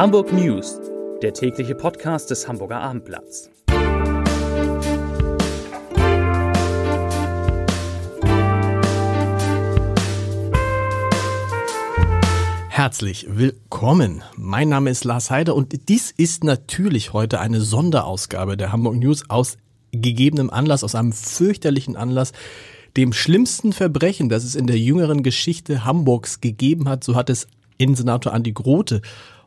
Hamburg News, der tägliche Podcast des Hamburger Abendblatts. Herzlich willkommen. Mein Name ist Lars Heider und dies ist natürlich heute eine Sonderausgabe der Hamburg News aus gegebenem Anlass, aus einem fürchterlichen Anlass, dem schlimmsten Verbrechen, das es in der jüngeren Geschichte Hamburgs gegeben hat, so hat es Innensenator Andi Grote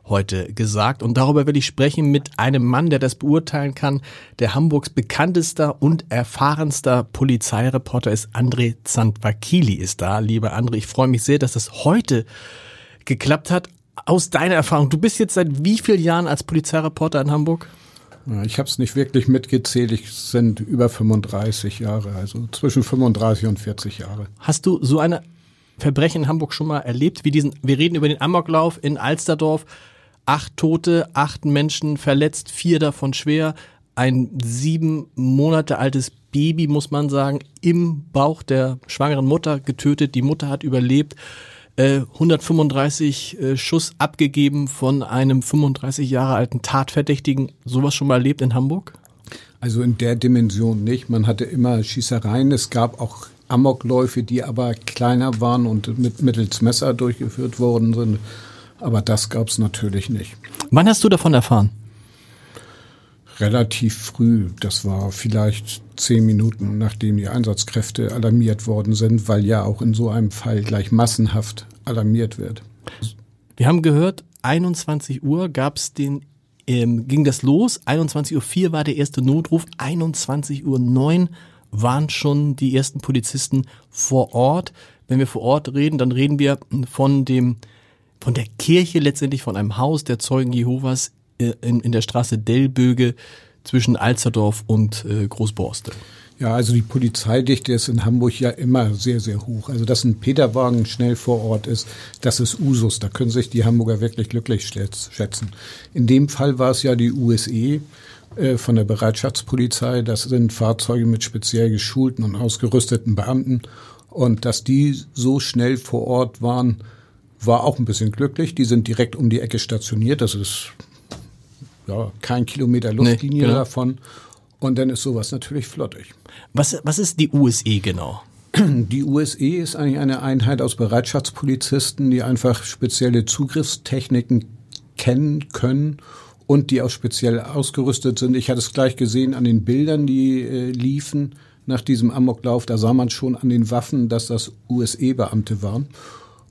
heute gesagt. Und darüber will ich sprechen mit einem Mann, der das beurteilen kann. Der Hamburgs bekanntester und erfahrenster Polizeireporter ist André Zandvakili ist da. Lieber André, ich freue mich sehr, dass das heute geklappt hat. Aus deiner Erfahrung, du bist jetzt seit wie vielen Jahren als Polizeireporter in Hamburg? Ich habe es nicht wirklich mitgezählt. Es sind über 35 Jahre, also zwischen 35 und 40 Jahre. Hast du so eine Verbrechen in Hamburg schon mal erlebt? Wie diesen, wir reden über den Amoklauf in Alsterdorf. Acht Tote, acht Menschen verletzt, vier davon schwer. Ein sieben Monate altes Baby, muss man sagen, im Bauch der schwangeren Mutter getötet. Die Mutter hat überlebt. 135 äh, äh, Schuss abgegeben von einem 35 Jahre alten Tatverdächtigen. Sowas schon mal erlebt in Hamburg? Also in der Dimension nicht. Man hatte immer Schießereien. Es gab auch Amokläufe, die aber kleiner waren und mit mittels Messer durchgeführt worden sind. Aber das gab es natürlich nicht. Wann hast du davon erfahren? Relativ früh. Das war vielleicht zehn Minuten, nachdem die Einsatzkräfte alarmiert worden sind, weil ja auch in so einem Fall gleich massenhaft alarmiert wird. Wir haben gehört, 21 Uhr gab es den, ähm, ging das los. 21.04 Uhr war der erste Notruf. 21.09 Uhr waren schon die ersten Polizisten vor Ort. Wenn wir vor Ort reden, dann reden wir von dem, von der Kirche letztendlich, von einem Haus der Zeugen Jehovas äh, in, in der Straße Dellböge zwischen Alzerdorf und äh, Großborste. Ja, also die Polizeidichte ist in Hamburg ja immer sehr, sehr hoch. Also dass ein Peterwagen schnell vor Ort ist, das ist Usus. Da können sich die Hamburger wirklich glücklich schätzen. In dem Fall war es ja die USE äh, von der Bereitschaftspolizei. Das sind Fahrzeuge mit speziell geschulten und ausgerüsteten Beamten. Und dass die so schnell vor Ort waren, war auch ein bisschen glücklich. Die sind direkt um die Ecke stationiert. Das ist ja, kein Kilometer Luftlinie nee, genau. davon. Und dann ist sowas natürlich flottig. Was, was ist die USE genau? Die USE ist eigentlich eine Einheit aus Bereitschaftspolizisten, die einfach spezielle Zugriffstechniken kennen können und die auch speziell ausgerüstet sind. Ich hatte es gleich gesehen an den Bildern, die äh, liefen nach diesem Amoklauf. Da sah man schon an den Waffen, dass das USE-Beamte waren.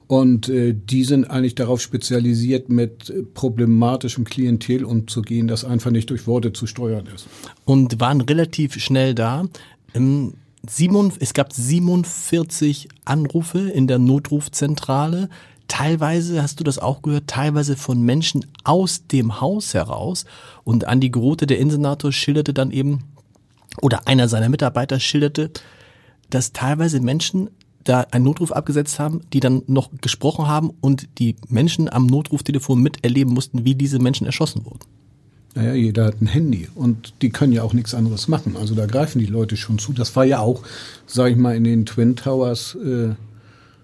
Und äh, die sind eigentlich darauf spezialisiert, mit problematischem Klientel umzugehen, das einfach nicht durch Worte zu steuern ist. Und waren relativ schnell da. Ähm, Simon, es gab 47 Anrufe in der Notrufzentrale. Teilweise, hast du das auch gehört, teilweise von Menschen aus dem Haus heraus. Und Andi Grote, der Insenator, schilderte dann eben, oder einer seiner Mitarbeiter schilderte, dass teilweise Menschen da einen Notruf abgesetzt haben, die dann noch gesprochen haben und die Menschen am Notruftelefon miterleben mussten, wie diese Menschen erschossen wurden. Naja, jeder hat ein Handy und die können ja auch nichts anderes machen. Also da greifen die Leute schon zu. Das war ja auch, sag ich mal, in den Twin Towers äh,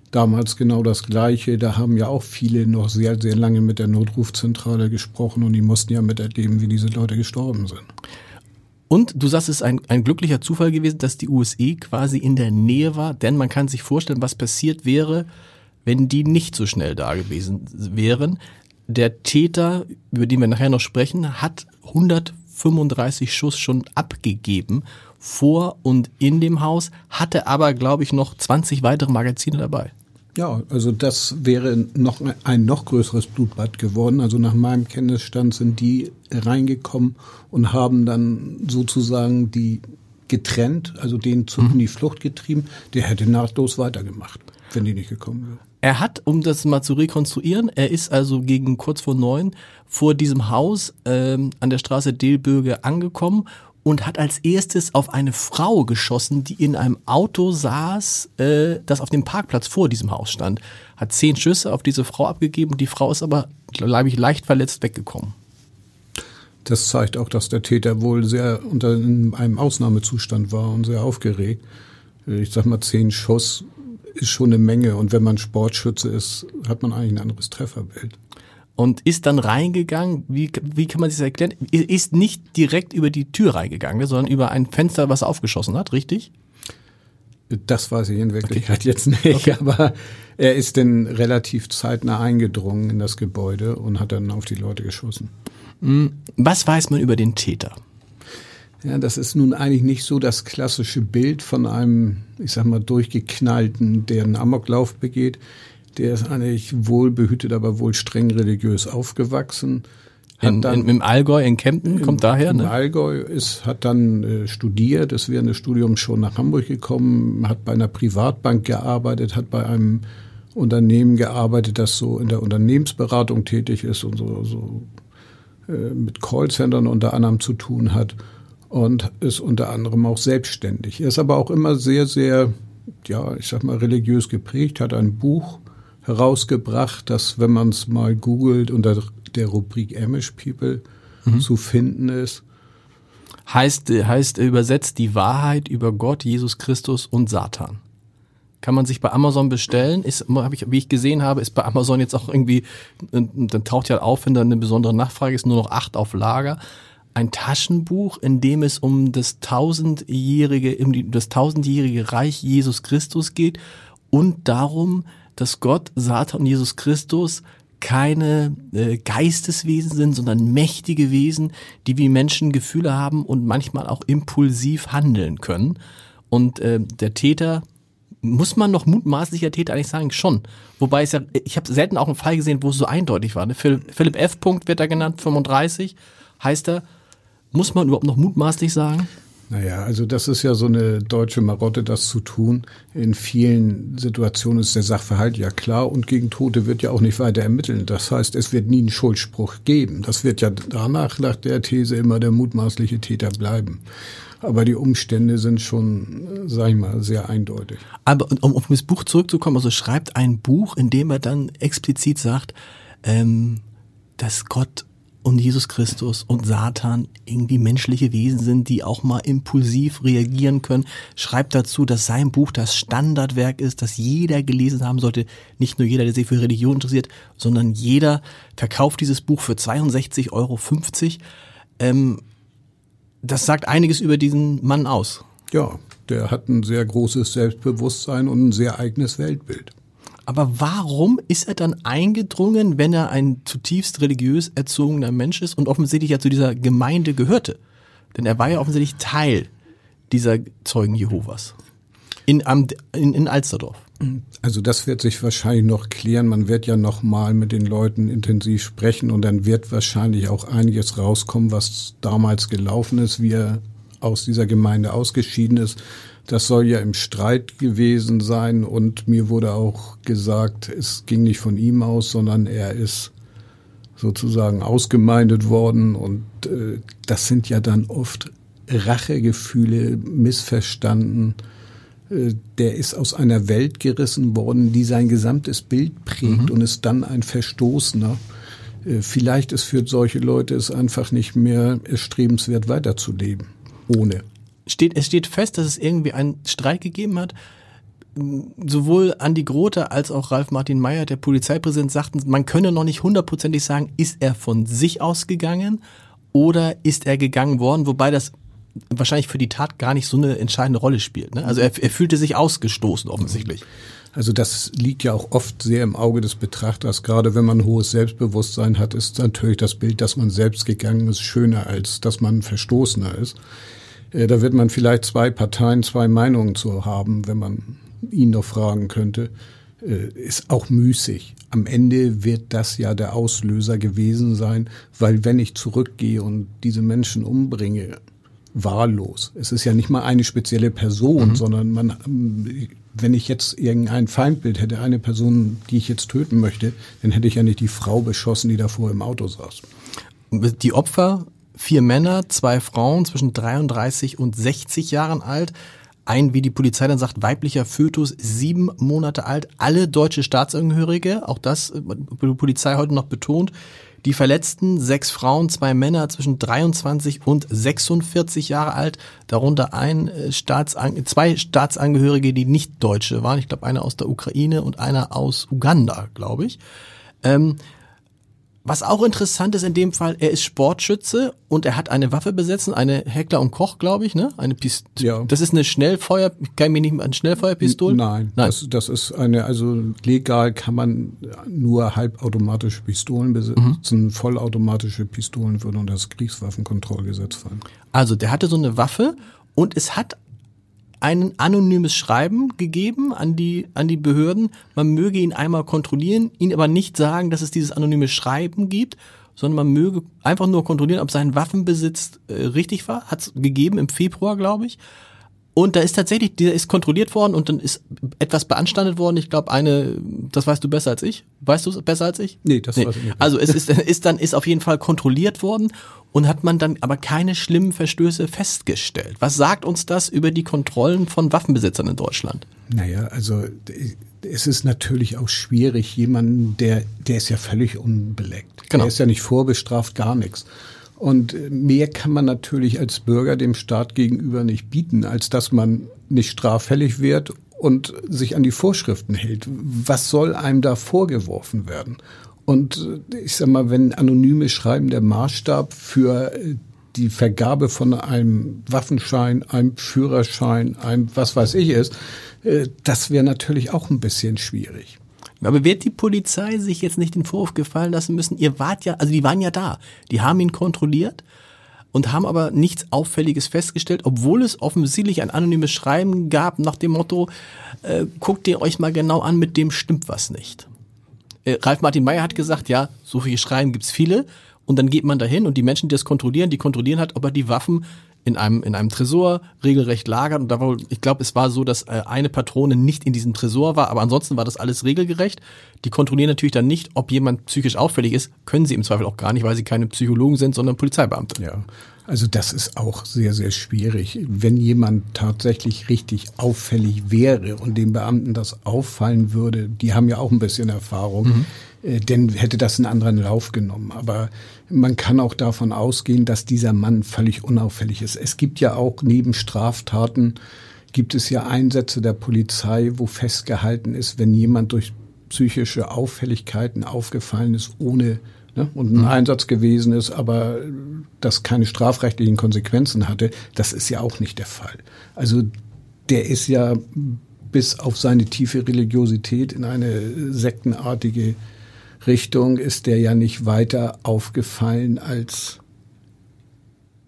damals genau das Gleiche. Da haben ja auch viele noch sehr, sehr lange mit der Notrufzentrale gesprochen und die mussten ja miterleben, wie diese Leute gestorben sind. Und du sagst, es ist ein, ein glücklicher Zufall gewesen, dass die USE quasi in der Nähe war, denn man kann sich vorstellen, was passiert wäre, wenn die nicht so schnell da gewesen wären. Der Täter, über den wir nachher noch sprechen, hat 135 Schuss schon abgegeben vor und in dem Haus, hatte aber, glaube ich, noch 20 weitere Magazine dabei. Ja, also das wäre noch ein noch größeres Blutbad geworden. Also nach meinem Kenntnisstand sind die reingekommen und haben dann sozusagen die getrennt, also den Zug mhm. in die Flucht getrieben. Der hätte nahtlos weitergemacht, wenn die nicht gekommen wäre. Er hat, um das mal zu rekonstruieren, er ist also gegen kurz vor neun vor diesem Haus ähm, an der Straße Delböge angekommen und hat als erstes auf eine Frau geschossen, die in einem Auto saß, äh, das auf dem Parkplatz vor diesem Haus stand. Hat zehn Schüsse auf diese Frau abgegeben. Die Frau ist aber, glaube ich, leicht verletzt weggekommen. Das zeigt auch, dass der Täter wohl sehr unter einem Ausnahmezustand war und sehr aufgeregt. Ich sag mal, zehn Schuss ist schon eine Menge und wenn man Sportschütze ist, hat man eigentlich ein anderes Trefferbild. Und ist dann reingegangen. Wie, wie kann man sich das erklären? Ist nicht direkt über die Tür reingegangen, sondern über ein Fenster, was er aufgeschossen hat, richtig? Das weiß ich in Wirklichkeit okay. jetzt nicht, okay. aber er ist dann relativ zeitnah eingedrungen in das Gebäude und hat dann auf die Leute geschossen. Hm, was weiß man über den Täter? Ja, das ist nun eigentlich nicht so das klassische Bild von einem, ich sag mal, durchgeknallten, der einen Amoklauf begeht. Der ist eigentlich wohlbehütet, aber wohl streng religiös aufgewachsen. In, dann, in, Im Allgäu in Kempten, kommt daher? Ne? Im Allgäu ist, hat dann äh, studiert, ist während des Studiums schon nach Hamburg gekommen, hat bei einer Privatbank gearbeitet, hat bei einem Unternehmen gearbeitet, das so in der Unternehmensberatung tätig ist und so, so äh, mit Callcentern unter anderem zu tun hat und ist unter anderem auch selbstständig. Er ist aber auch immer sehr, sehr, ja, ich sag mal, religiös geprägt, hat ein Buch herausgebracht, das, wenn man es mal googelt, unter der Rubrik Amish People mhm. zu finden ist. Heißt, heißt übersetzt die Wahrheit über Gott, Jesus Christus und Satan. Kann man sich bei Amazon bestellen. Ist, hab ich, wie ich gesehen habe, ist bei Amazon jetzt auch irgendwie, dann taucht ja auf, wenn da eine besondere Nachfrage ist, nur noch acht auf Lager. Ein Taschenbuch, in dem es um das tausendjährige, um das tausendjährige Reich Jesus Christus geht und darum, dass Gott, Satan und Jesus Christus keine äh, Geisteswesen sind, sondern mächtige Wesen, die wie Menschen Gefühle haben und manchmal auch impulsiv handeln können. Und äh, der Täter, muss man noch mutmaßlicher Täter eigentlich sagen, schon. Wobei es ja, ich habe selten auch einen Fall gesehen, wo es so eindeutig war. Ne? Philipp F. Punkt wird da genannt, 35, heißt er. Muss man überhaupt noch mutmaßlich sagen? Naja, also das ist ja so eine deutsche Marotte, das zu tun. In vielen Situationen ist der Sachverhalt ja klar und gegen Tote wird ja auch nicht weiter ermitteln. Das heißt, es wird nie einen Schuldspruch geben. Das wird ja danach nach der These immer der mutmaßliche Täter bleiben. Aber die Umstände sind schon, sag ich mal, sehr eindeutig. Aber um auf das Buch zurückzukommen, also schreibt ein Buch, in dem er dann explizit sagt, ähm, dass Gott und Jesus Christus und Satan irgendwie menschliche Wesen sind, die auch mal impulsiv reagieren können. Schreibt dazu, dass sein Buch das Standardwerk ist, das jeder gelesen haben sollte. Nicht nur jeder, der sich für Religion interessiert, sondern jeder verkauft dieses Buch für 62,50 Euro. Ähm, das sagt einiges über diesen Mann aus. Ja, der hat ein sehr großes Selbstbewusstsein und ein sehr eigenes Weltbild. Aber warum ist er dann eingedrungen, wenn er ein zutiefst religiös erzogener Mensch ist und offensichtlich ja zu dieser Gemeinde gehörte? Denn er war ja offensichtlich Teil dieser Zeugen Jehovas in, in, in Alsterdorf. Also das wird sich wahrscheinlich noch klären. Man wird ja noch mal mit den Leuten intensiv sprechen und dann wird wahrscheinlich auch einiges rauskommen, was damals gelaufen ist, wie er aus dieser Gemeinde ausgeschieden ist. Das soll ja im Streit gewesen sein und mir wurde auch gesagt, es ging nicht von ihm aus, sondern er ist sozusagen ausgemeindet worden und äh, das sind ja dann oft Rachegefühle, missverstanden. Äh, der ist aus einer Welt gerissen worden, die sein gesamtes Bild prägt mhm. und ist dann ein Verstoßener. Äh, vielleicht ist für solche Leute es einfach nicht mehr erstrebenswert weiterzuleben. Ohne steht, es steht fest, dass es irgendwie einen Streit gegeben hat. Sowohl Andi Grote als auch Ralf Martin Meyer, der Polizeipräsident, sagten, man könne noch nicht hundertprozentig sagen, ist er von sich ausgegangen oder ist er gegangen worden, wobei das wahrscheinlich für die Tat gar nicht so eine entscheidende Rolle spielt. Ne? Also er, er fühlte sich ausgestoßen offensichtlich. Also das liegt ja auch oft sehr im Auge des Betrachters. Gerade wenn man hohes Selbstbewusstsein hat, ist natürlich das Bild, dass man selbst gegangen ist, schöner als dass man Verstoßener ist. Äh, da wird man vielleicht zwei Parteien, zwei Meinungen zu haben, wenn man ihn noch fragen könnte. Äh, ist auch müßig. Am Ende wird das ja der Auslöser gewesen sein, weil wenn ich zurückgehe und diese Menschen umbringe, wahllos. Es ist ja nicht mal eine spezielle Person, mhm. sondern man, wenn ich jetzt irgendein Feindbild hätte, eine Person, die ich jetzt töten möchte, dann hätte ich ja nicht die Frau beschossen, die davor im Auto saß. Die Opfer vier Männer, zwei Frauen zwischen 33 und 60 Jahren alt. Ein, wie die Polizei dann sagt, weiblicher Fötus, sieben Monate alt, alle deutsche Staatsangehörige, auch das äh, die Polizei heute noch betont. Die Verletzten, sechs Frauen, zwei Männer zwischen 23 und 46 Jahre alt, darunter ein äh, Staatsang zwei Staatsangehörige, die nicht Deutsche waren. Ich glaube, einer aus der Ukraine und einer aus Uganda, glaube ich. Ähm, Was auch interessant ist in dem Fall, er ist Sportschütze und er hat eine Waffe besetzen, eine Heckler und Koch, glaube ich, ne? Eine Pistole. Ja. Das ist eine Schnellfeuer, kann ich mich nicht an Schnellfeuerpistole? Nein, Nein. Das, das ist eine, also legal kann man nur halbautomatische Pistolen besitzen. Mhm. Vollautomatische Pistolen würden unter das Kriegswaffenkontrollgesetz fallen. Also der hatte so eine Waffe und es hat ein anonymes Schreiben gegeben an die, an die Behörden. Man möge ihn einmal kontrollieren, ihn aber nicht sagen, dass es dieses anonyme Schreiben gibt, sondern man möge einfach nur kontrollieren, ob sein Waffenbesitz äh, richtig war. Hat es gegeben im Februar, glaube ich. Und da ist tatsächlich, der ist kontrolliert worden und dann ist etwas beanstandet worden. Ich glaube, eine, das weißt du besser als ich. Weißt du es besser als ich? Nee, das nee. weiß ich nicht. Also es ist, ist dann, ist auf jeden Fall kontrolliert worden und hat man dann aber keine schlimmen Verstöße festgestellt. Was sagt uns das über die Kontrollen von Waffenbesitzern in Deutschland? Naja, also es ist natürlich auch schwierig, jemanden, der, der ist ja völlig unbeleckt. Genau. Der ist ja nicht vorbestraft, gar nichts. Und mehr kann man natürlich als Bürger dem Staat gegenüber nicht bieten, als dass man nicht straffällig wird und sich an die Vorschriften hält. Was soll einem da vorgeworfen werden? Und ich sag mal, wenn anonyme Schreiben der Maßstab für die Vergabe von einem Waffenschein, einem Führerschein, einem was weiß ich ist, äh, das wäre natürlich auch ein bisschen schwierig. Aber wird die Polizei sich jetzt nicht den Vorwurf gefallen lassen müssen? Ihr wart ja, also die waren ja da, die haben ihn kontrolliert und haben aber nichts Auffälliges festgestellt, obwohl es offensichtlich ein anonymes Schreiben gab nach dem Motto, äh, guckt ihr euch mal genau an, mit dem stimmt was nicht. Äh, Ralf Martin Meyer hat gesagt, ja, so viele Schreien gibt's viele. Und dann geht man dahin und die Menschen, die das kontrollieren, die kontrollieren halt, ob er die Waffen in einem, in einem Tresor regelrecht lagert. Und da war, ich glaube, es war so, dass äh, eine Patrone nicht in diesem Tresor war, aber ansonsten war das alles regelgerecht. Die kontrollieren natürlich dann nicht, ob jemand psychisch auffällig ist. Können sie im Zweifel auch gar nicht, weil sie keine Psychologen sind, sondern Polizeibeamte. Ja. Also das ist auch sehr, sehr schwierig. Wenn jemand tatsächlich richtig auffällig wäre und den Beamten das auffallen würde, die haben ja auch ein bisschen Erfahrung, mhm. Äh, denn hätte das einen anderen Lauf genommen. Aber man kann auch davon ausgehen, dass dieser Mann völlig unauffällig ist. Es gibt ja auch neben Straftaten, gibt es ja Einsätze der Polizei, wo festgehalten ist, wenn jemand durch psychische Auffälligkeiten aufgefallen ist, ohne ne, und ein mhm. Einsatz gewesen ist, aber das keine strafrechtlichen Konsequenzen hatte, das ist ja auch nicht der Fall. Also der ist ja bis auf seine tiefe Religiosität in eine sektenartige Richtung ist der ja nicht weiter aufgefallen als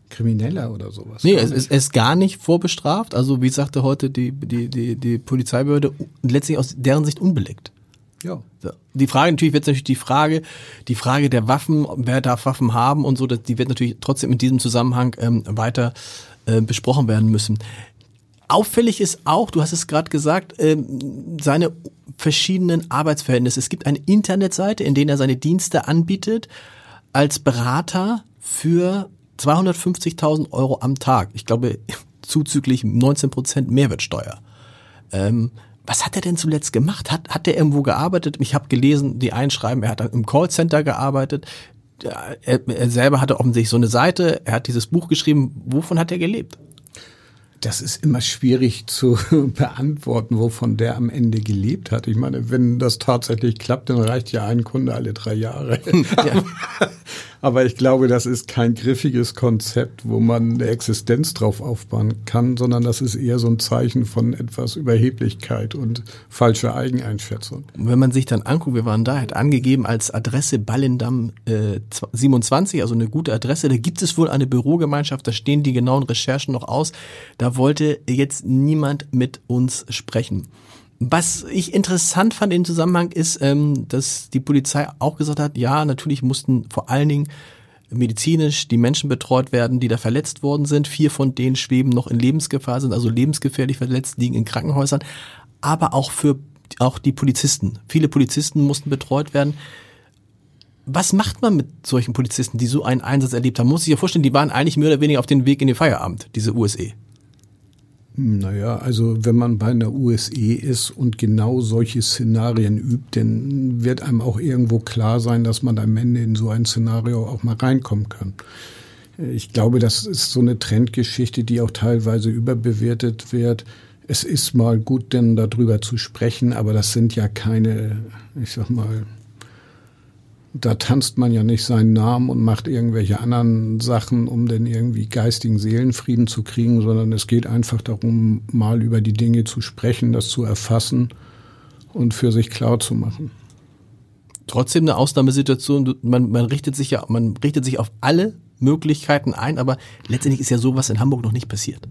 Krimineller oder sowas. Nee, es ist, ist gar nicht vorbestraft. Also wie sagte heute die, die, die, die Polizeibehörde, letztlich aus deren Sicht unbelegt. Ja. Die Frage natürlich wird natürlich die Frage, die Frage der Waffen, wer darf Waffen haben und so, die wird natürlich trotzdem in diesem Zusammenhang ähm, weiter äh, besprochen werden müssen. Auffällig ist auch, du hast es gerade gesagt, ähm, seine verschiedenen Arbeitsverhältnisse. Es gibt eine Internetseite, in der er seine Dienste anbietet als Berater für 250.000 Euro am Tag. Ich glaube, zuzüglich 19 Prozent Mehrwertsteuer. Ähm, was hat er denn zuletzt gemacht? Hat, hat er irgendwo gearbeitet? Ich habe gelesen, die einschreiben, er hat im Callcenter gearbeitet. Er, er selber hatte offensichtlich so eine Seite, er hat dieses Buch geschrieben. Wovon hat er gelebt? Das ist immer schwierig zu beantworten, wovon der am Ende gelebt hat. Ich meine, wenn das tatsächlich klappt, dann reicht ja ein Kunde alle drei Jahre. Ja. Aber ich glaube, das ist kein griffiges Konzept, wo man eine Existenz drauf aufbauen kann, sondern das ist eher so ein Zeichen von etwas Überheblichkeit und falscher Eigeneinschätzung. Wenn man sich dann anguckt, wir waren da, hat angegeben als Adresse Ballendamm äh, 27, also eine gute Adresse. Da gibt es wohl eine Bürogemeinschaft, da stehen die genauen Recherchen noch aus. Da wollte jetzt niemand mit uns sprechen. Was ich interessant fand im Zusammenhang ist, ähm, dass die Polizei auch gesagt hat, ja, natürlich mussten vor allen Dingen medizinisch die Menschen betreut werden, die da verletzt worden sind. Vier von denen schweben noch in Lebensgefahr, sind also lebensgefährlich verletzt, liegen in Krankenhäusern. Aber auch für auch die Polizisten. Viele Polizisten mussten betreut werden. Was macht man mit solchen Polizisten, die so einen Einsatz erlebt haben? Muss ich ja vorstellen, die waren eigentlich mehr oder weniger auf dem Weg in den Feierabend, diese USE. Naja, also wenn man bei einer USE ist und genau solche Szenarien übt, dann wird einem auch irgendwo klar sein, dass man am Ende in so ein Szenario auch mal reinkommen kann. Ich glaube, das ist so eine Trendgeschichte, die auch teilweise überbewertet wird. Es ist mal gut, denn darüber zu sprechen, aber das sind ja keine, ich sag mal, Da tanzt man ja nicht seinen Namen und macht irgendwelche anderen Sachen, um den irgendwie geistigen Seelenfrieden zu kriegen, sondern es geht einfach darum, mal über die Dinge zu sprechen, das zu erfassen und für sich klar zu machen. Trotzdem eine Ausnahmesituation, man, man richtet sich ja, man richtet sich auf alle Möglichkeiten ein, aber letztendlich ist ja sowas in Hamburg noch nicht passiert.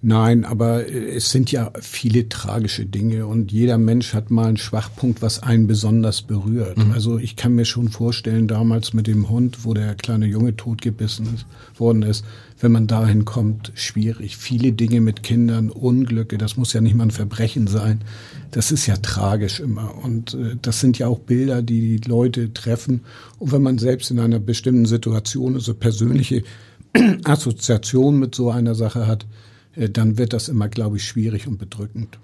Nein, aber es sind ja viele tragische Dinge und jeder Mensch hat mal einen Schwachpunkt, was einen besonders berührt. Mhm. Also ich kann mir schon vorstellen, damals mit dem Hund, wo der kleine Junge totgebissen ist, worden ist, wenn man dahin kommt, schwierig. Viele Dinge mit Kindern, Unglücke, das muss ja nicht mal ein Verbrechen sein. Das ist ja tragisch immer. Und äh, das sind ja auch Bilder, die die Leute treffen. Und wenn man selbst in einer bestimmten Situation, also persönliche Assoziation mit so einer Sache hat, äh, dann wird das immer, glaube ich, schwierig und bedrückend.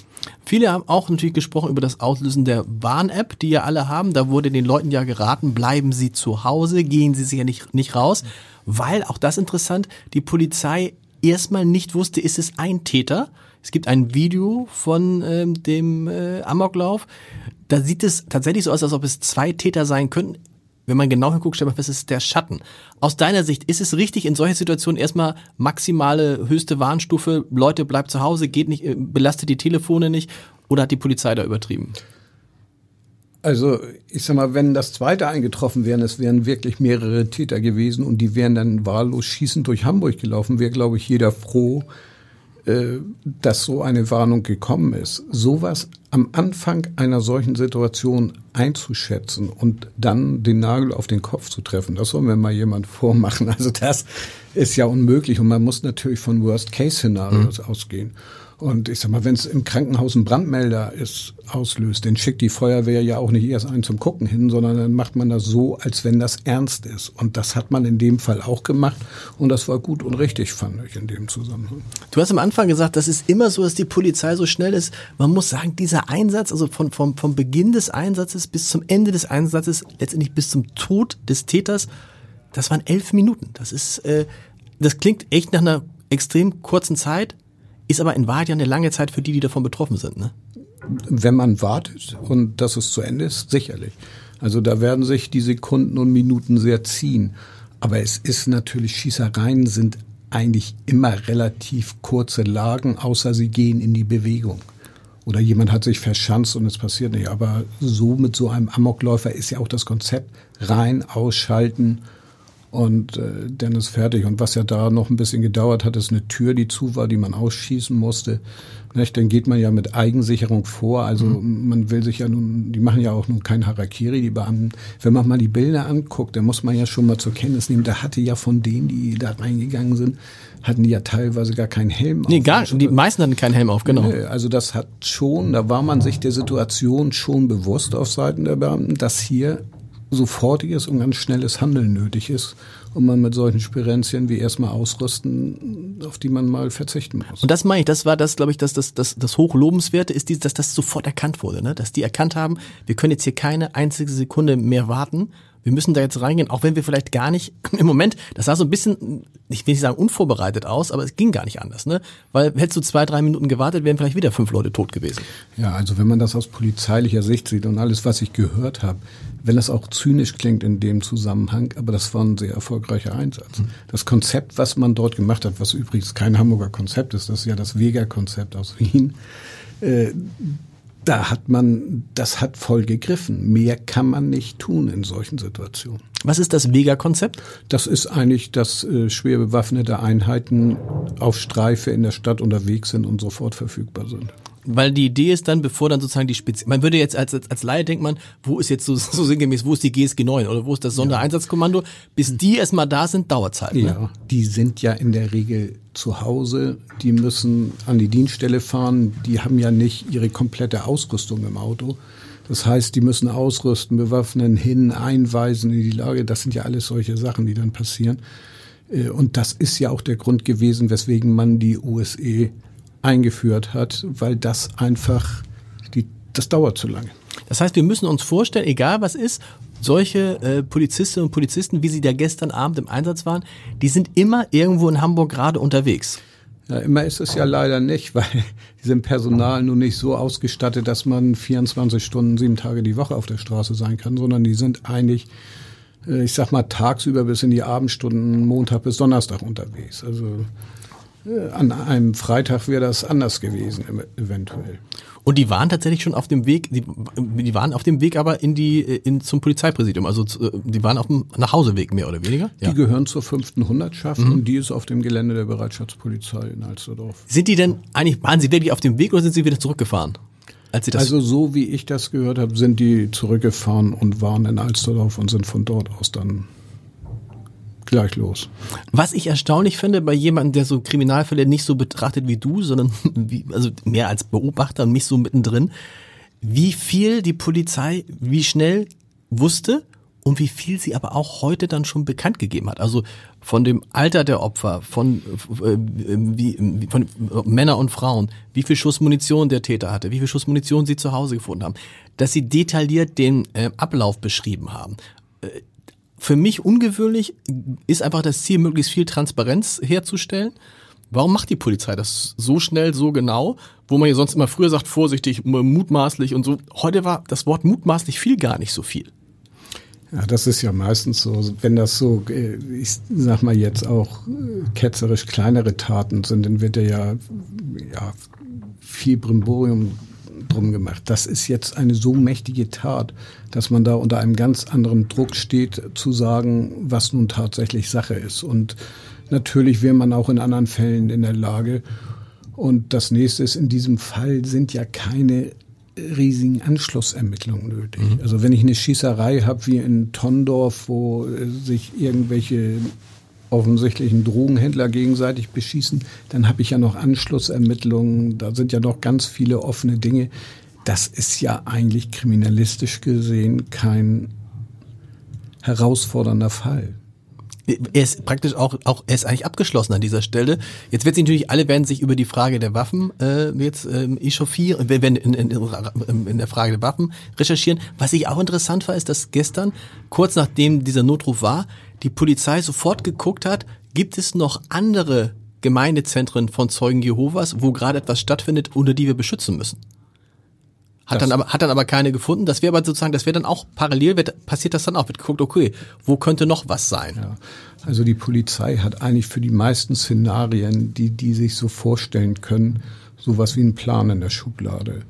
Viele haben auch natürlich gesprochen über das Auslösen der Warn-App, die ja alle haben. Da wurde den Leuten ja geraten, bleiben Sie zu Hause, gehen Sie sicher nicht, nicht raus, weil, auch das interessant, die Polizei erstmal nicht wusste, ist es ein Täter? Es gibt ein Video von ähm, dem äh, Amoklauf. Da sieht es tatsächlich so aus, als ob es zwei Täter sein könnten wenn man genau hinguckt, stellt man fest, es ist der Schatten. Aus deiner Sicht, ist es richtig, in solchen Situationen erstmal maximale höchste Warnstufe, Leute bleibt zu Hause, geht nicht, äh, belastet die Telefone nicht oder hat die Polizei da übertrieben? Also ich sag mal, wenn das zweite eingetroffen wäre, es wären wirklich mehrere Täter gewesen und die wären dann wahllos schießend durch Hamburg gelaufen, wäre, glaube ich, jeder froh, dass so eine Warnung gekommen ist. Sowas am Anfang einer solchen Situation einzuschätzen und dann den Nagel auf den Kopf zu treffen, das soll mir mal jemand vormachen. Also das ist ja unmöglich und man muss natürlich von Worst-Case-Szenarios mhm. ausgehen. Und ich sag mal, wenn es im Krankenhaus ein Brandmelder ist, auslöst, dann schickt die Feuerwehr ja auch nicht erst einen zum Gucken hin, sondern dann macht man das so, als wenn das ernst ist. Und das hat man in dem Fall auch gemacht. Und das war gut und richtig, fand ich in dem Zusammenhang. Du hast am Anfang gesagt, das ist immer so, dass die Polizei so schnell ist. Man muss sagen, dieser Einsatz, also von, vom, vom Beginn des Einsatzes bis zum Ende des Einsatzes, letztendlich bis zum Tod des Täters, das waren elf Minuten. Das ist, äh, das klingt echt nach einer extrem kurzen Zeit. Ist aber in Wahrheit ja eine lange Zeit für die, die davon betroffen sind, ne? Wenn man wartet und dass es zu Ende ist, sicherlich. Also da werden sich die Sekunden und Minuten sehr ziehen. Aber es ist natürlich, Schießereien sind eigentlich immer relativ kurze Lagen, außer sie gehen in die Bewegung. Oder jemand hat sich verschanzt und es passiert nicht. Aber so mit so einem Amokläufer ist ja auch das Konzept rein, ausschalten und äh, dann ist fertig. Und was ja da noch ein bisschen gedauert hat, ist eine Tür, die zu war, die man ausschießen musste. Nicht? Dann geht man ja mit Eigensicherung vor. Also mhm. man will sich ja nun, die machen ja auch nun kein Harakiri, die Beamten. Wenn man mal die Bilder anguckt, dann muss man ja schon mal zur Kenntnis nehmen, da hatte ja von denen, die da reingegangen sind, hatten die ja teilweise gar keinen Helm nee, auf. Nee, gar, die meisten hatten keinen Helm auf, genau. Nee, also das hat schon, da war man sich der Situation schon bewusst auf Seiten der Beamten, dass hier sofortiges und ganz schnelles Handeln nötig ist und man mit solchen Spirenzien wie erstmal ausrüsten, auf die man mal verzichten muss. Und das meine ich, das war das, glaube ich, das, das, das, das Hochlobenswerte ist, dass das sofort erkannt wurde, ne? dass die erkannt haben, wir können jetzt hier keine einzige Sekunde mehr warten wir müssen da jetzt reingehen, auch wenn wir vielleicht gar nicht im Moment, das sah so ein bisschen, ich will nicht sagen unvorbereitet aus, aber es ging gar nicht anders, ne? Weil hättest du zwei, drei Minuten gewartet, wären vielleicht wieder fünf Leute tot gewesen. Ja, also wenn man das aus polizeilicher Sicht sieht und alles, was ich gehört habe, wenn das auch zynisch klingt in dem Zusammenhang, aber das war ein sehr erfolgreicher Einsatz. Mhm. Das Konzept, was man dort gemacht hat, was übrigens kein Hamburger Konzept ist, das ist ja das Vega-Konzept aus Wien, äh, da hat man, das hat voll gegriffen. Mehr kann man nicht tun in solchen Situationen. Was ist das Vega-Konzept? Das ist eigentlich, dass äh, schwer bewaffnete Einheiten auf Streife in der Stadt unterwegs sind und sofort verfügbar sind weil die Idee ist dann, bevor dann sozusagen die Spezi man würde jetzt als, als, als Laie denkt man, wo ist jetzt so, so sinngemäß, wo ist die GSG 9 oder wo ist das Sondereinsatzkommando? Bis die erstmal da sind, dauert Zeit. Ne? Ja, die sind ja in der Regel zu Hause, die müssen an die Dienststelle fahren, die haben ja nicht ihre komplette Ausrüstung im Auto. Das heißt, die müssen ausrüsten, bewaffnen, hin, einweisen in die Lage. Das sind ja alles solche Sachen, die dann passieren. Äh, und das ist ja auch der Grund gewesen, weswegen man die USE eingeführt hat, weil das einfach, die, das dauert zu lange. Das heißt, wir müssen uns vorstellen, egal was ist, solche äh, Polizistinnen und Polizisten, wie sie da gestern Abend im Einsatz waren, die sind immer irgendwo in Hamburg gerade unterwegs. Ja, immer ist es ja leider nicht, weil die sind Personal nun nicht so ausgestattet, dass man 24 Stunden, sieben Tage die Woche auf der Straße sein kann, sondern die sind eigentlich, äh, ich sag mal, tagsüber bis in die Abendstunden, Montag bis Donnerstag unterwegs. Also an einem Freitag wäre das anders gewesen, eventuell. Und die waren tatsächlich schon auf dem Weg, die, die waren auf dem Weg aber in die, in, zum Polizeipräsidium. Also die waren auf dem Nachhauseweg mehr oder weniger. Ja. Die gehören zur fünften Hundertschaft mhm. und die ist auf dem Gelände der Bereitschaftspolizei in Alsterdorf. Sind die denn eigentlich, waren sie wirklich auf dem Weg oder sind sie wieder zurückgefahren? Also so wie ich das gehört habe, sind die zurückgefahren und waren in Alsterdorf und sind von dort aus dann gleich los. Was ich erstaunlich finde bei jemandem, der so Kriminalfälle nicht so betrachtet wie du, sondern wie, also mehr als Beobachter und mich so mittendrin, wie viel die Polizei, wie schnell wusste und wie viel sie aber auch heute dann schon bekannt gegeben hat. Also von dem Alter der Opfer, von, äh, wie, von Männer und Frauen, wie viel Schuss Munition der Täter hatte, wie viel Schuss Munition sie zu Hause gefunden haben, dass sie detailliert den äh, Ablauf beschrieben haben. Äh, für mich ungewöhnlich ist einfach das Ziel, möglichst viel Transparenz herzustellen. Warum macht die Polizei das so schnell, so genau, wo man ja sonst immer früher sagt, vorsichtig, mutmaßlich und so. Heute war das Wort mutmaßlich viel gar nicht so viel. Ja, das ist ja meistens so, wenn das so, äh, ich sag mal jetzt auch äh, ketzerisch kleinere Taten sind, dann wird ja, ja viel Brimborium drum gemacht. Das ist jetzt eine so mächtige Tat, dass man da unter einem ganz anderen Druck steht, zu sagen, was nun tatsächlich Sache ist. Und natürlich wäre man auch in anderen Fällen in der Lage. Und das nächste ist, in diesem Fall sind ja keine riesigen Anschlussermittlungen nötig. Mhm. Also wenn ich eine Schießerei habe wie in Tondorf, wo sich irgendwelche offensichtlichen Drogenhändler gegenseitig beschießen, dann habe ich ja noch Anschlussermittlungen, da sind ja noch ganz viele offene Dinge. Das ist ja eigentlich kriminalistisch gesehen kein herausfordernder Fall. Er ist praktisch auch, auch er ist eigentlich abgeschlossen an dieser Stelle. Jetzt wird sich natürlich, alle werden sich über die Frage der Waffen äh, jetzt ähm, echauffieren, werden in, in, in der Frage der Waffen recherchieren. Was ich auch interessant war, ist, dass gestern, kurz nachdem dieser Notruf war, die Polizei sofort geguckt hat, gibt es noch andere Gemeindezentren von Zeugen Jehovas, wo gerade etwas stattfindet, unter die wir beschützen müssen. Hat dann aber, hat dann aber keine gefunden. Das wäre aber sozusagen, das wäre dann auch parallel, wird, passiert das dann auch, wird geguckt, okay, wo könnte noch was sein? Ja. Also die Polizei hat eigentlich für die meisten Szenarien, die, die sich so vorstellen können, sowas wie einen Plan in der Schublade.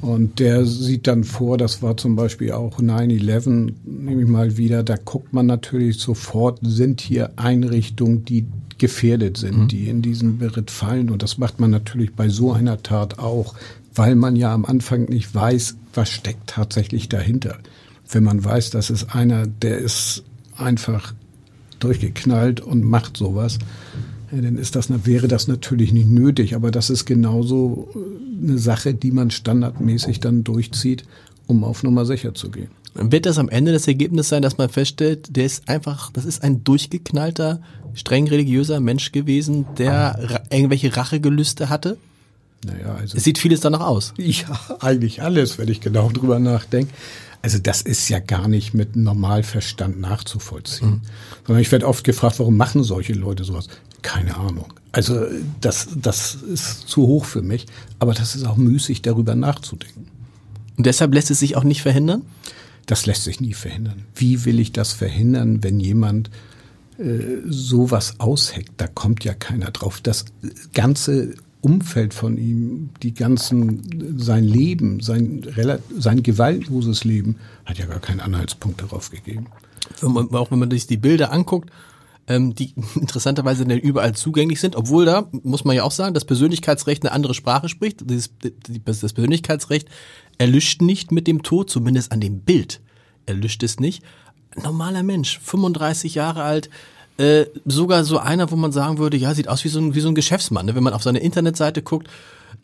Und der sieht dann vor, das war zum Beispiel auch 9-11, nehme ich mal wieder, da guckt man natürlich sofort, sind hier Einrichtungen, die gefährdet sind, mhm. die in diesen Beritt fallen. Und das macht man natürlich bei so einer Tat auch weil man ja am Anfang nicht weiß, was steckt tatsächlich dahinter. Wenn man weiß, das ist einer, der ist einfach durchgeknallt und macht sowas, dann ist das, wäre das natürlich nicht nötig. Aber das ist genauso äh, eine Sache, die man standardmäßig dann durchzieht, um auf Nummer sicher zu gehen. Wird das am Ende das Ergebnis sein, dass man feststellt, der ist einfach, das ist ein durchgeknallter, streng religiöser Mensch gewesen, der irgendwelche Rachegelüste hatte? Naja, also. Es sieht vieles danach aus. Ja, eigentlich alles, wenn ich genau drüber nachdenke. Also das ist ja gar nicht mit Normalverstand nachzuvollziehen. Mhm. Sondern ich werde oft gefragt, warum machen solche Leute sowas? Keine Ahnung. Also das, das ist zu hoch für mich. Aber das ist auch müßig, darüber nachzudenken. Und deshalb lässt es sich auch nicht verhindern? Das lässt sich nie verhindern. Wie will ich das verhindern, wenn jemand äh, sowas ausheckt? Da kommt ja keiner drauf. Das ganze Umfeld von ihm, die ganzen, sein Leben, sein, sein gewaltloses Leben, hat ja gar keinen Anhaltspunkt darauf gegeben. Auch wenn man sich die Bilder anguckt, ähm, die interessanterweise überall zugänglich sind, obwohl da, muss man ja auch sagen, das Persönlichkeitsrecht eine andere Sprache spricht. Das, Persönlichkeitsrecht erlischt nicht mit dem Tod, zumindest an dem Bild erlischt es nicht. Normaler Mensch, 35 Jahre alt, äh, sogar so einer, wo man sagen würde, ja, sieht aus wie so ein, wie so ein Geschäftsmann. Ne? Wenn man auf seine Internetseite guckt,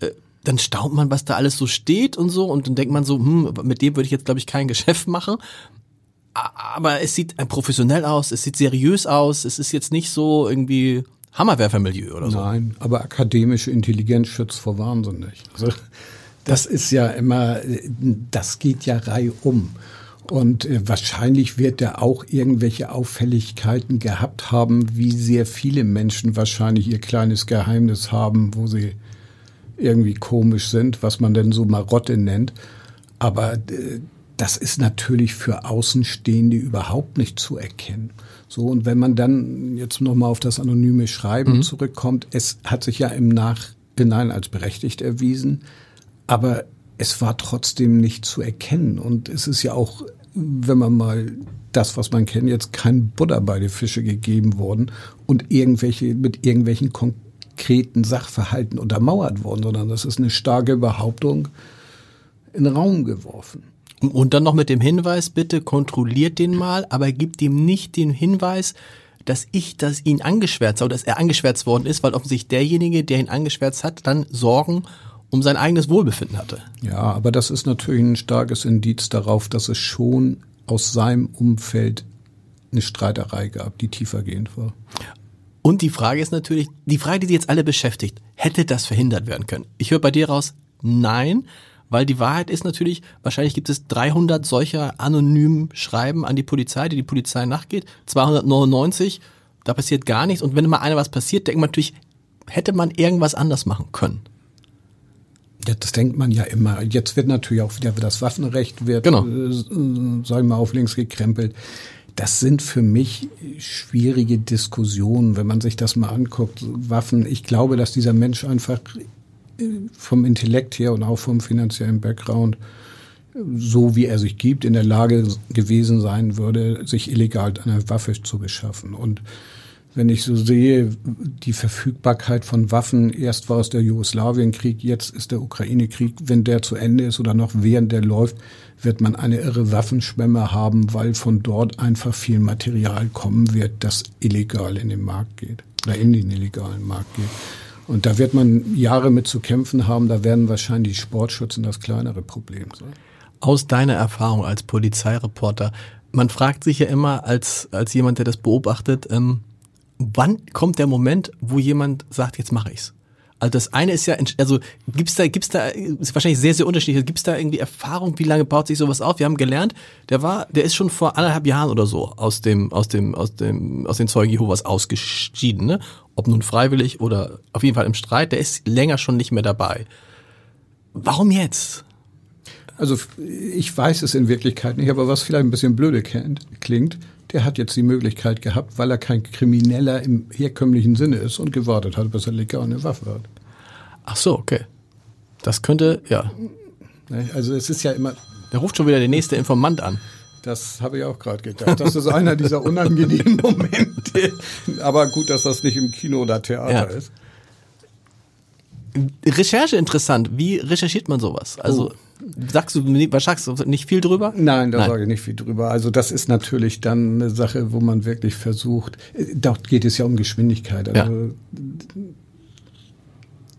äh, dann staunt man, was da alles so steht und so und dann denkt man so, hm, mit dem würde ich jetzt, glaube ich, kein Geschäft machen. Aber es sieht professionell aus, es sieht seriös aus, es ist jetzt nicht so irgendwie Hammerwerfermilieu oder so. Nein, aber akademische Intelligenz schützt vor Wahnsinn nicht. Also, das ist ja immer, das geht ja reihum. Und äh, wahrscheinlich wird er auch irgendwelche Auffälligkeiten gehabt haben, wie sehr viele Menschen wahrscheinlich ihr kleines Geheimnis haben, wo sie irgendwie komisch sind, was man denn so Marotte nennt. Aber äh, das ist natürlich für Außenstehende überhaupt nicht zu erkennen. So, und wenn man dann jetzt nochmal auf das anonyme Schreiben mhm. zurückkommt, es hat sich ja im Nachhinein als berechtigt erwiesen, aber es war trotzdem nicht zu erkennen. Und es ist ja auch wenn man mal das, was man kennt, jetzt kein Butter bei den Fische gegeben worden und irgendwelche, mit irgendwelchen konkreten Sachverhalten untermauert worden, sondern das ist eine starke Behauptung in den Raum geworfen. Und dann noch mit dem Hinweis, bitte kontrolliert den mal, aber gibt ihm nicht den Hinweis, dass ich, dass ihn angeschwärzt habe, dass er angeschwärzt worden ist, weil offensichtlich derjenige, der ihn angeschwärzt hat, dann Sorgen um sein eigenes Wohlbefinden hatte. Ja, aber das ist natürlich ein starkes Indiz darauf, dass es schon aus seinem Umfeld eine Streiterei gab, die tiefergehend war. Und die Frage ist natürlich, die Frage, die Sie jetzt alle beschäftigt, hätte das verhindert werden können? Ich höre bei dir raus, nein, weil die Wahrheit ist natürlich, wahrscheinlich gibt es 300 solcher anonymen Schreiben an die Polizei, die die Polizei nachgeht, 299, da passiert gar nichts. Und wenn mal einer was passiert, denkt man natürlich, hätte man irgendwas anders machen können. Ja, das denkt man ja immer. Jetzt wird natürlich auch wieder das Waffenrecht wird, genau. äh, sagen wir mal, auf links gekrempelt. Das sind für mich schwierige Diskussionen, wenn man sich das mal anguckt. Waffen, ich glaube, dass dieser Mensch einfach äh, vom Intellekt her und auch vom finanziellen Background, so wie er sich gibt, in der Lage gewesen sein würde, sich illegal eine Waffe zu beschaffen. Und wenn ich so sehe, die Verfügbarkeit von Waffen, erst war es der Jugoslawienkrieg, jetzt ist der Ukraine-Krieg, wenn der zu Ende ist oder noch während der läuft, wird man eine irre Waffenschwemme haben, weil von dort einfach viel Material kommen wird, das illegal in den Markt geht oder in den illegalen Markt geht. Und da wird man Jahre mit zu kämpfen haben, da werden wahrscheinlich Sportschützen das kleinere Problem sein. Aus deiner Erfahrung als Polizeireporter, man fragt sich ja immer als, als jemand, der das beobachtet, ähm, wann kommt der Moment, wo jemand sagt, jetzt mache ich's? Also das eine ist ja, also gibt's da, gibt's da, ist wahrscheinlich sehr, sehr unterschiedlich. Gibt's da irgendwie Erfahrung, wie lange baut sich sowas auf? Wir haben gelernt, der war, der ist schon vor anderthalb Jahren oder so aus dem, aus dem, aus dem, aus den Zeugen Jehovas ausgeschieden, ne? Ob nun freiwillig oder auf jeden Fall im Streit, der ist länger schon nicht mehr dabei. Warum jetzt? Also ich weiß es in Wirklichkeit nicht, aber was vielleicht ein bisschen blöde klingt, der hat jetzt die Möglichkeit gehabt, weil er kein Krimineller im herkömmlichen Sinne ist und gewartet hat, bis er legal eine Waffe hat. Ach so, okay. Das könnte, ja. Ne, also es ist ja immer. Der ruft schon wieder der nächste Informant an. Das habe ich auch gerade gedacht. Das ist einer dieser unangenehmen Momente. Aber gut, dass das nicht im Kino oder Theater ja. ist. Recherche interessant. Wie recherchiert man sowas? Also oh. sagst du, was sagst du nicht viel drüber? Nein, da Nein. sage ich nicht viel drüber. Also das ist natürlich dann eine Sache, wo man wirklich versucht. Dort geht es ja um Geschwindigkeit. Also ja.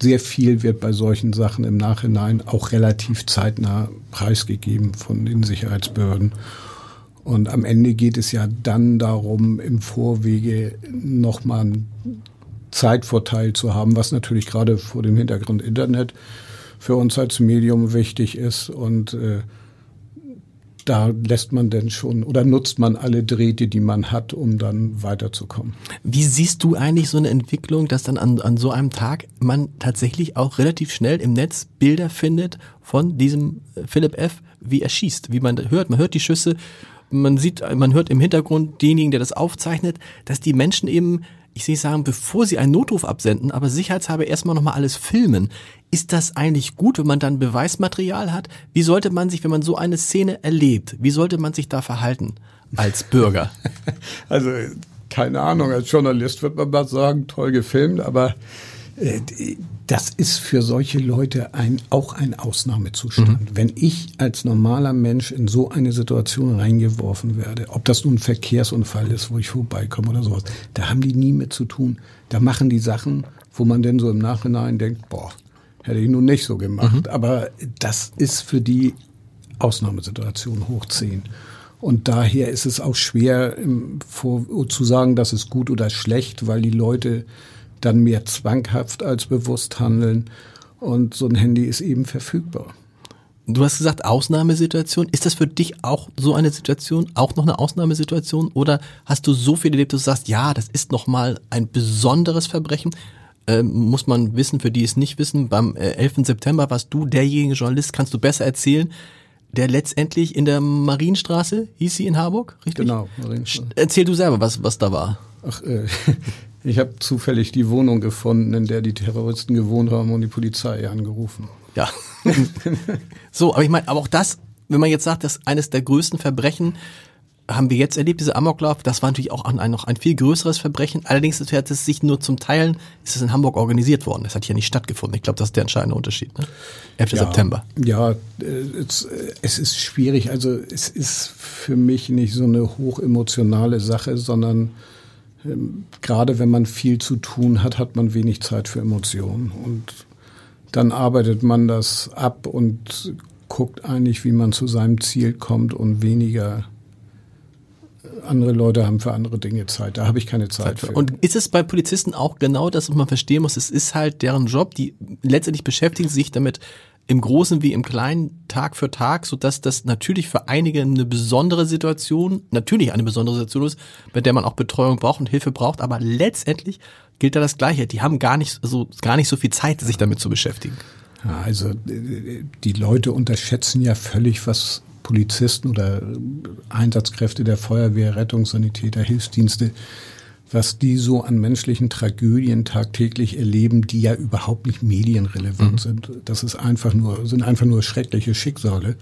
Sehr viel wird bei solchen Sachen im Nachhinein auch relativ zeitnah preisgegeben von den Sicherheitsbehörden. Und am Ende geht es ja dann darum, im Vorwege nochmal Zeitvorteil zu haben, was natürlich gerade vor dem Hintergrund Internet für uns als Medium wichtig ist. Und äh, da lässt man denn schon oder nutzt man alle Drähte, die man hat, um dann weiterzukommen. Wie siehst du eigentlich so eine Entwicklung, dass dann an, an so einem Tag man tatsächlich auch relativ schnell im Netz Bilder findet von diesem äh, Philipp F., wie er schießt, wie man hört, man hört die Schüsse, man sieht, man hört im Hintergrund denjenigen, der das aufzeichnet, dass die Menschen eben ich sehe sagen, bevor sie einen Notruf absenden, aber sicherheitshalber erstmal nochmal alles filmen. Ist das eigentlich gut, wenn man dann Beweismaterial hat? Wie sollte man sich, wenn man so eine Szene erlebt, wie sollte man sich da verhalten als Bürger? Also, keine Ahnung, als Journalist wird man mal sagen, toll gefilmt, aber das ist für solche Leute ein, auch ein Ausnahmezustand. Mhm. Wenn ich als normaler Mensch in so eine Situation reingeworfen werde, ob das nun ein Verkehrsunfall ist, wo ich vorbeikomme oder sowas, da haben die nie mit zu tun. Da machen die Sachen, wo man denn so im Nachhinein denkt, boah, hätte ich nun nicht so gemacht. Mhm. Aber das ist für die Ausnahmesituation hoch zehn. Und daher ist es auch schwer vor, zu sagen, das ist gut oder schlecht, weil die Leute dann mehr zwanghaft als bewusst handeln. Und so ein Handy ist eben verfügbar. Du hast gesagt Ausnahmesituation. Ist das für dich auch so eine Situation, auch noch eine Ausnahmesituation? Oder hast du so viel erlebt, dass du sagst, ja, das ist nochmal ein besonderes Verbrechen? Ähm, muss man wissen, für die es nicht wissen, beim 11. Äh, September warst du derjenige Journalist, kannst du besser erzählen, der letztendlich in der Marienstraße, hieß sie in Harburg, richtig? Genau. Marienstraße. Erzähl du selber, was, was da war. Ach, äh, ich habe zufällig die Wohnung gefunden, in der die Terroristen gewohnt haben und die Polizei angerufen. Ja. so, aber ich meine, aber auch das, wenn man jetzt sagt, dass eines der größten Verbrechen haben wir jetzt erlebt, diese Amoklauf, das war natürlich auch ein, noch ein viel größeres Verbrechen. Allerdings hat es sich nur zum Teilen, ist es in Hamburg organisiert worden. Das hat hier nicht stattgefunden. Ich glaube, das ist der entscheidende Unterschied. Ne? 11. Ja, September. Ja, äh, es, es ist schwierig. Also es ist für mich nicht so eine hochemotionale Sache, sondern gerade wenn man viel zu tun hat, hat man wenig Zeit für Emotionen. Und dann arbeitet man das ab und guckt eigentlich, wie man zu seinem Ziel kommt und weniger andere Leute haben für andere Dinge Zeit. Da habe ich keine Zeit, Zeit für. Und ist es bei Polizisten auch genau das, was man verstehen muss? Es ist halt deren Job, die letztendlich beschäftigen sich damit im Großen wie im Kleinen Tag für Tag, so dass das natürlich für einige eine besondere Situation, natürlich eine besondere Situation ist, bei der man auch Betreuung braucht und Hilfe braucht, aber letztendlich gilt da das Gleiche. Die haben gar nicht so, gar nicht so viel Zeit, sich damit zu beschäftigen. Ja, also die Leute unterschätzen ja völlig, was Polizisten oder Einsatzkräfte der Feuerwehr, Rettungssanitäter, Hilfsdienste, was die so an menschlichen Tragödien tagtäglich erleben, die ja überhaupt nicht medienrelevant mhm. sind. Das ist einfach nur, sind einfach nur schreckliche Schicksale.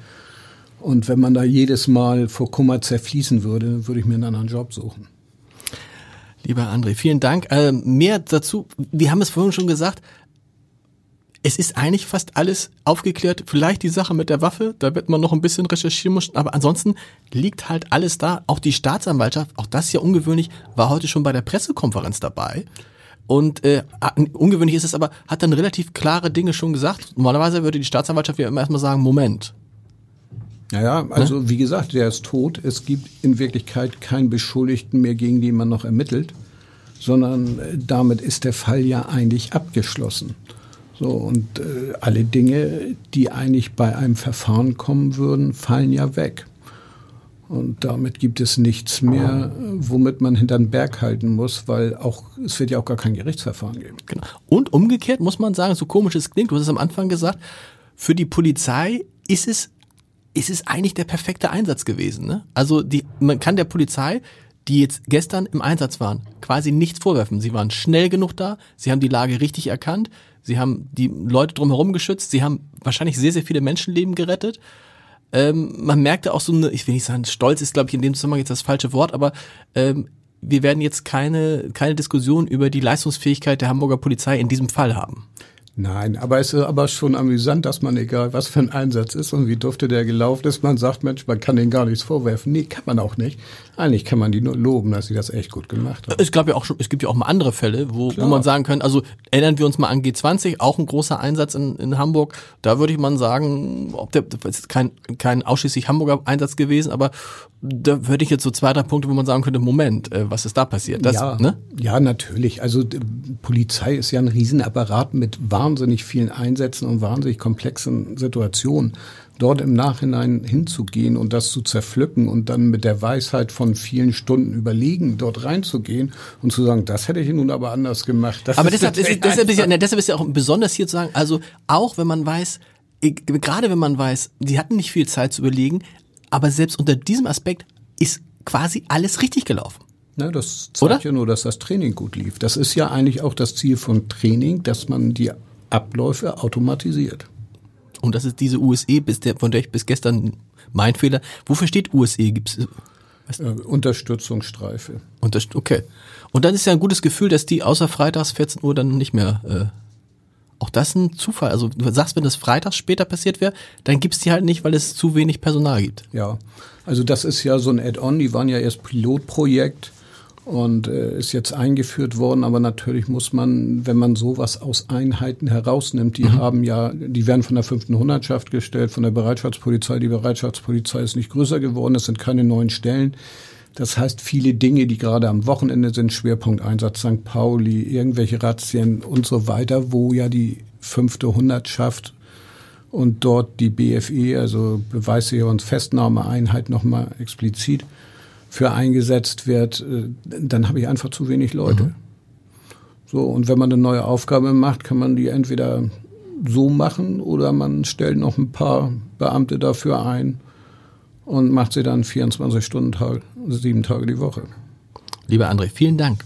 Und wenn man da jedes Mal vor Kummer zerfließen würde, würde ich mir einen anderen Job suchen. Lieber André, vielen Dank. Äh, mehr dazu, wir haben es vorhin schon gesagt, es ist eigentlich fast alles aufgeklärt. Vielleicht die Sache mit der Waffe, da wird man noch ein bisschen recherchieren müssen, aber ansonsten liegt halt alles da. Auch die Staatsanwaltschaft, auch das ist ja ungewöhnlich, war heute schon bei der Pressekonferenz dabei. Und äh, ungewöhnlich ist es aber, hat dann relativ klare Dinge schon gesagt. Normalerweise würde die Staatsanwaltschaft ja immer erstmal sagen, Moment. Naja, also ne? wie gesagt, der ist tot. Es gibt in Wirklichkeit keinen Beschuldigten mehr, gegen den man noch ermittelt, sondern äh, damit ist der Fall ja eigentlich abgeschlossen. So, und äh, alle Dinge, die eigentlich bei einem Verfahren kommen würden, fallen ja weg. Und damit gibt es nichts mehr, womit man hinter den Berg halten muss, weil auch, es wird ja auch gar kein Gerichtsverfahren geben. Genau. Und umgekehrt muss man sagen, so komisch es klingt, du hast es am Anfang gesagt, für die Polizei ist es, ist es eigentlich der perfekte Einsatz gewesen. Ne? Also die, man kann der Polizei, die jetzt gestern im Einsatz waren, quasi nichts vorwerfen. Sie waren schnell genug da, sie haben die Lage richtig erkannt, Sie haben die Leute drumherum geschützt. Sie haben wahrscheinlich sehr, sehr viele Menschenleben gerettet. Ähm, man merkte auch so eine, ich will nicht sagen, Stolz ist, glaube ich, in dem Zusammenhang jetzt das falsche Wort, aber ähm, wir werden jetzt keine, keine Diskussion über die Leistungsfähigkeit der Hamburger Polizei in diesem Fall haben. Nein, aber es ist aber schon amüsant, dass man, egal was für ein Einsatz ist und wie dufte der gelaufen ist, man sagt, Mensch, man kann denen gar nichts vorwerfen. Nee, kann man auch nicht. Eigentlich kann man die nur loben, dass sie das echt gut gemacht haben. Es gab ja auch schon, es gibt ja auch mal andere Fälle, wo, wo man sagen kann, also erinnern wir uns mal an G20, auch ein großer Einsatz in, in Hamburg. Da würde ich mal sagen, ob der, das ist kein, kein ausschließlich Hamburger Einsatz gewesen, aber da würde ich jetzt so zwei, drei Punkte, wo man sagen könnte, Moment, äh, was ist da passiert? Das, ja, ne? ja, natürlich. Also Polizei ist ja ein Riesenapparat mit wahnsinnig vielen Einsätzen und wahnsinnig komplexen Situationen dort im Nachhinein hinzugehen und das zu zerpflücken und dann mit der Weisheit von vielen Stunden überlegen, dort reinzugehen und zu sagen, das hätte ich nun aber anders gemacht. Das aber deshalb, ist, deshalb, ist ja, deshalb ist ja auch besonders hier zu sagen, also auch wenn man weiß, gerade wenn man weiß, die hatten nicht viel Zeit zu überlegen, aber selbst unter diesem Aspekt ist quasi alles richtig gelaufen. Ja, das zeigt Oder? ja nur, dass das Training gut lief. Das ist ja eigentlich auch das Ziel von Training, dass man die Abläufe automatisiert. Und das ist diese USE, bis der, von der ich bis gestern mein Fehler. Wofür steht USE? Gibt's äh, Unterstützungsstreife. Unterst okay. Und dann ist ja ein gutes Gefühl, dass die außer freitags 14 Uhr dann nicht mehr. Äh, auch das ein Zufall. Also du sagst, wenn das freitags später passiert wäre, dann gibt's die halt nicht, weil es zu wenig Personal gibt. Ja, also das ist ja so ein Add-on. Die waren ja erst Pilotprojekt und äh, ist jetzt eingeführt worden. Aber natürlich muss man, wenn man sowas aus Einheiten herausnimmt, die mhm. haben ja, die werden von der fünften Hundertschaft gestellt, von der Bereitschaftspolizei. Die Bereitschaftspolizei ist nicht größer geworden, es sind keine neuen Stellen. Das heißt, viele Dinge, die gerade am Wochenende sind, Schwerpunkt Einsatz St. Pauli, irgendwelche Razzien und so weiter, wo ja die fünfte Hundertschaft und dort die BFE, also Beweissicherungsfestnahmeeinheit, nochmal explizit für eingesetzt wird, äh, dann habe ich einfach zu wenig Leute. Mhm. So, und wenn man eine neue Aufgabe macht, kann man die entweder so machen oder man stellt noch ein paar Beamte dafür ein und macht sie dann 24 Stunden Tag, sieben Tage die Woche. Lieber André, vielen Dank.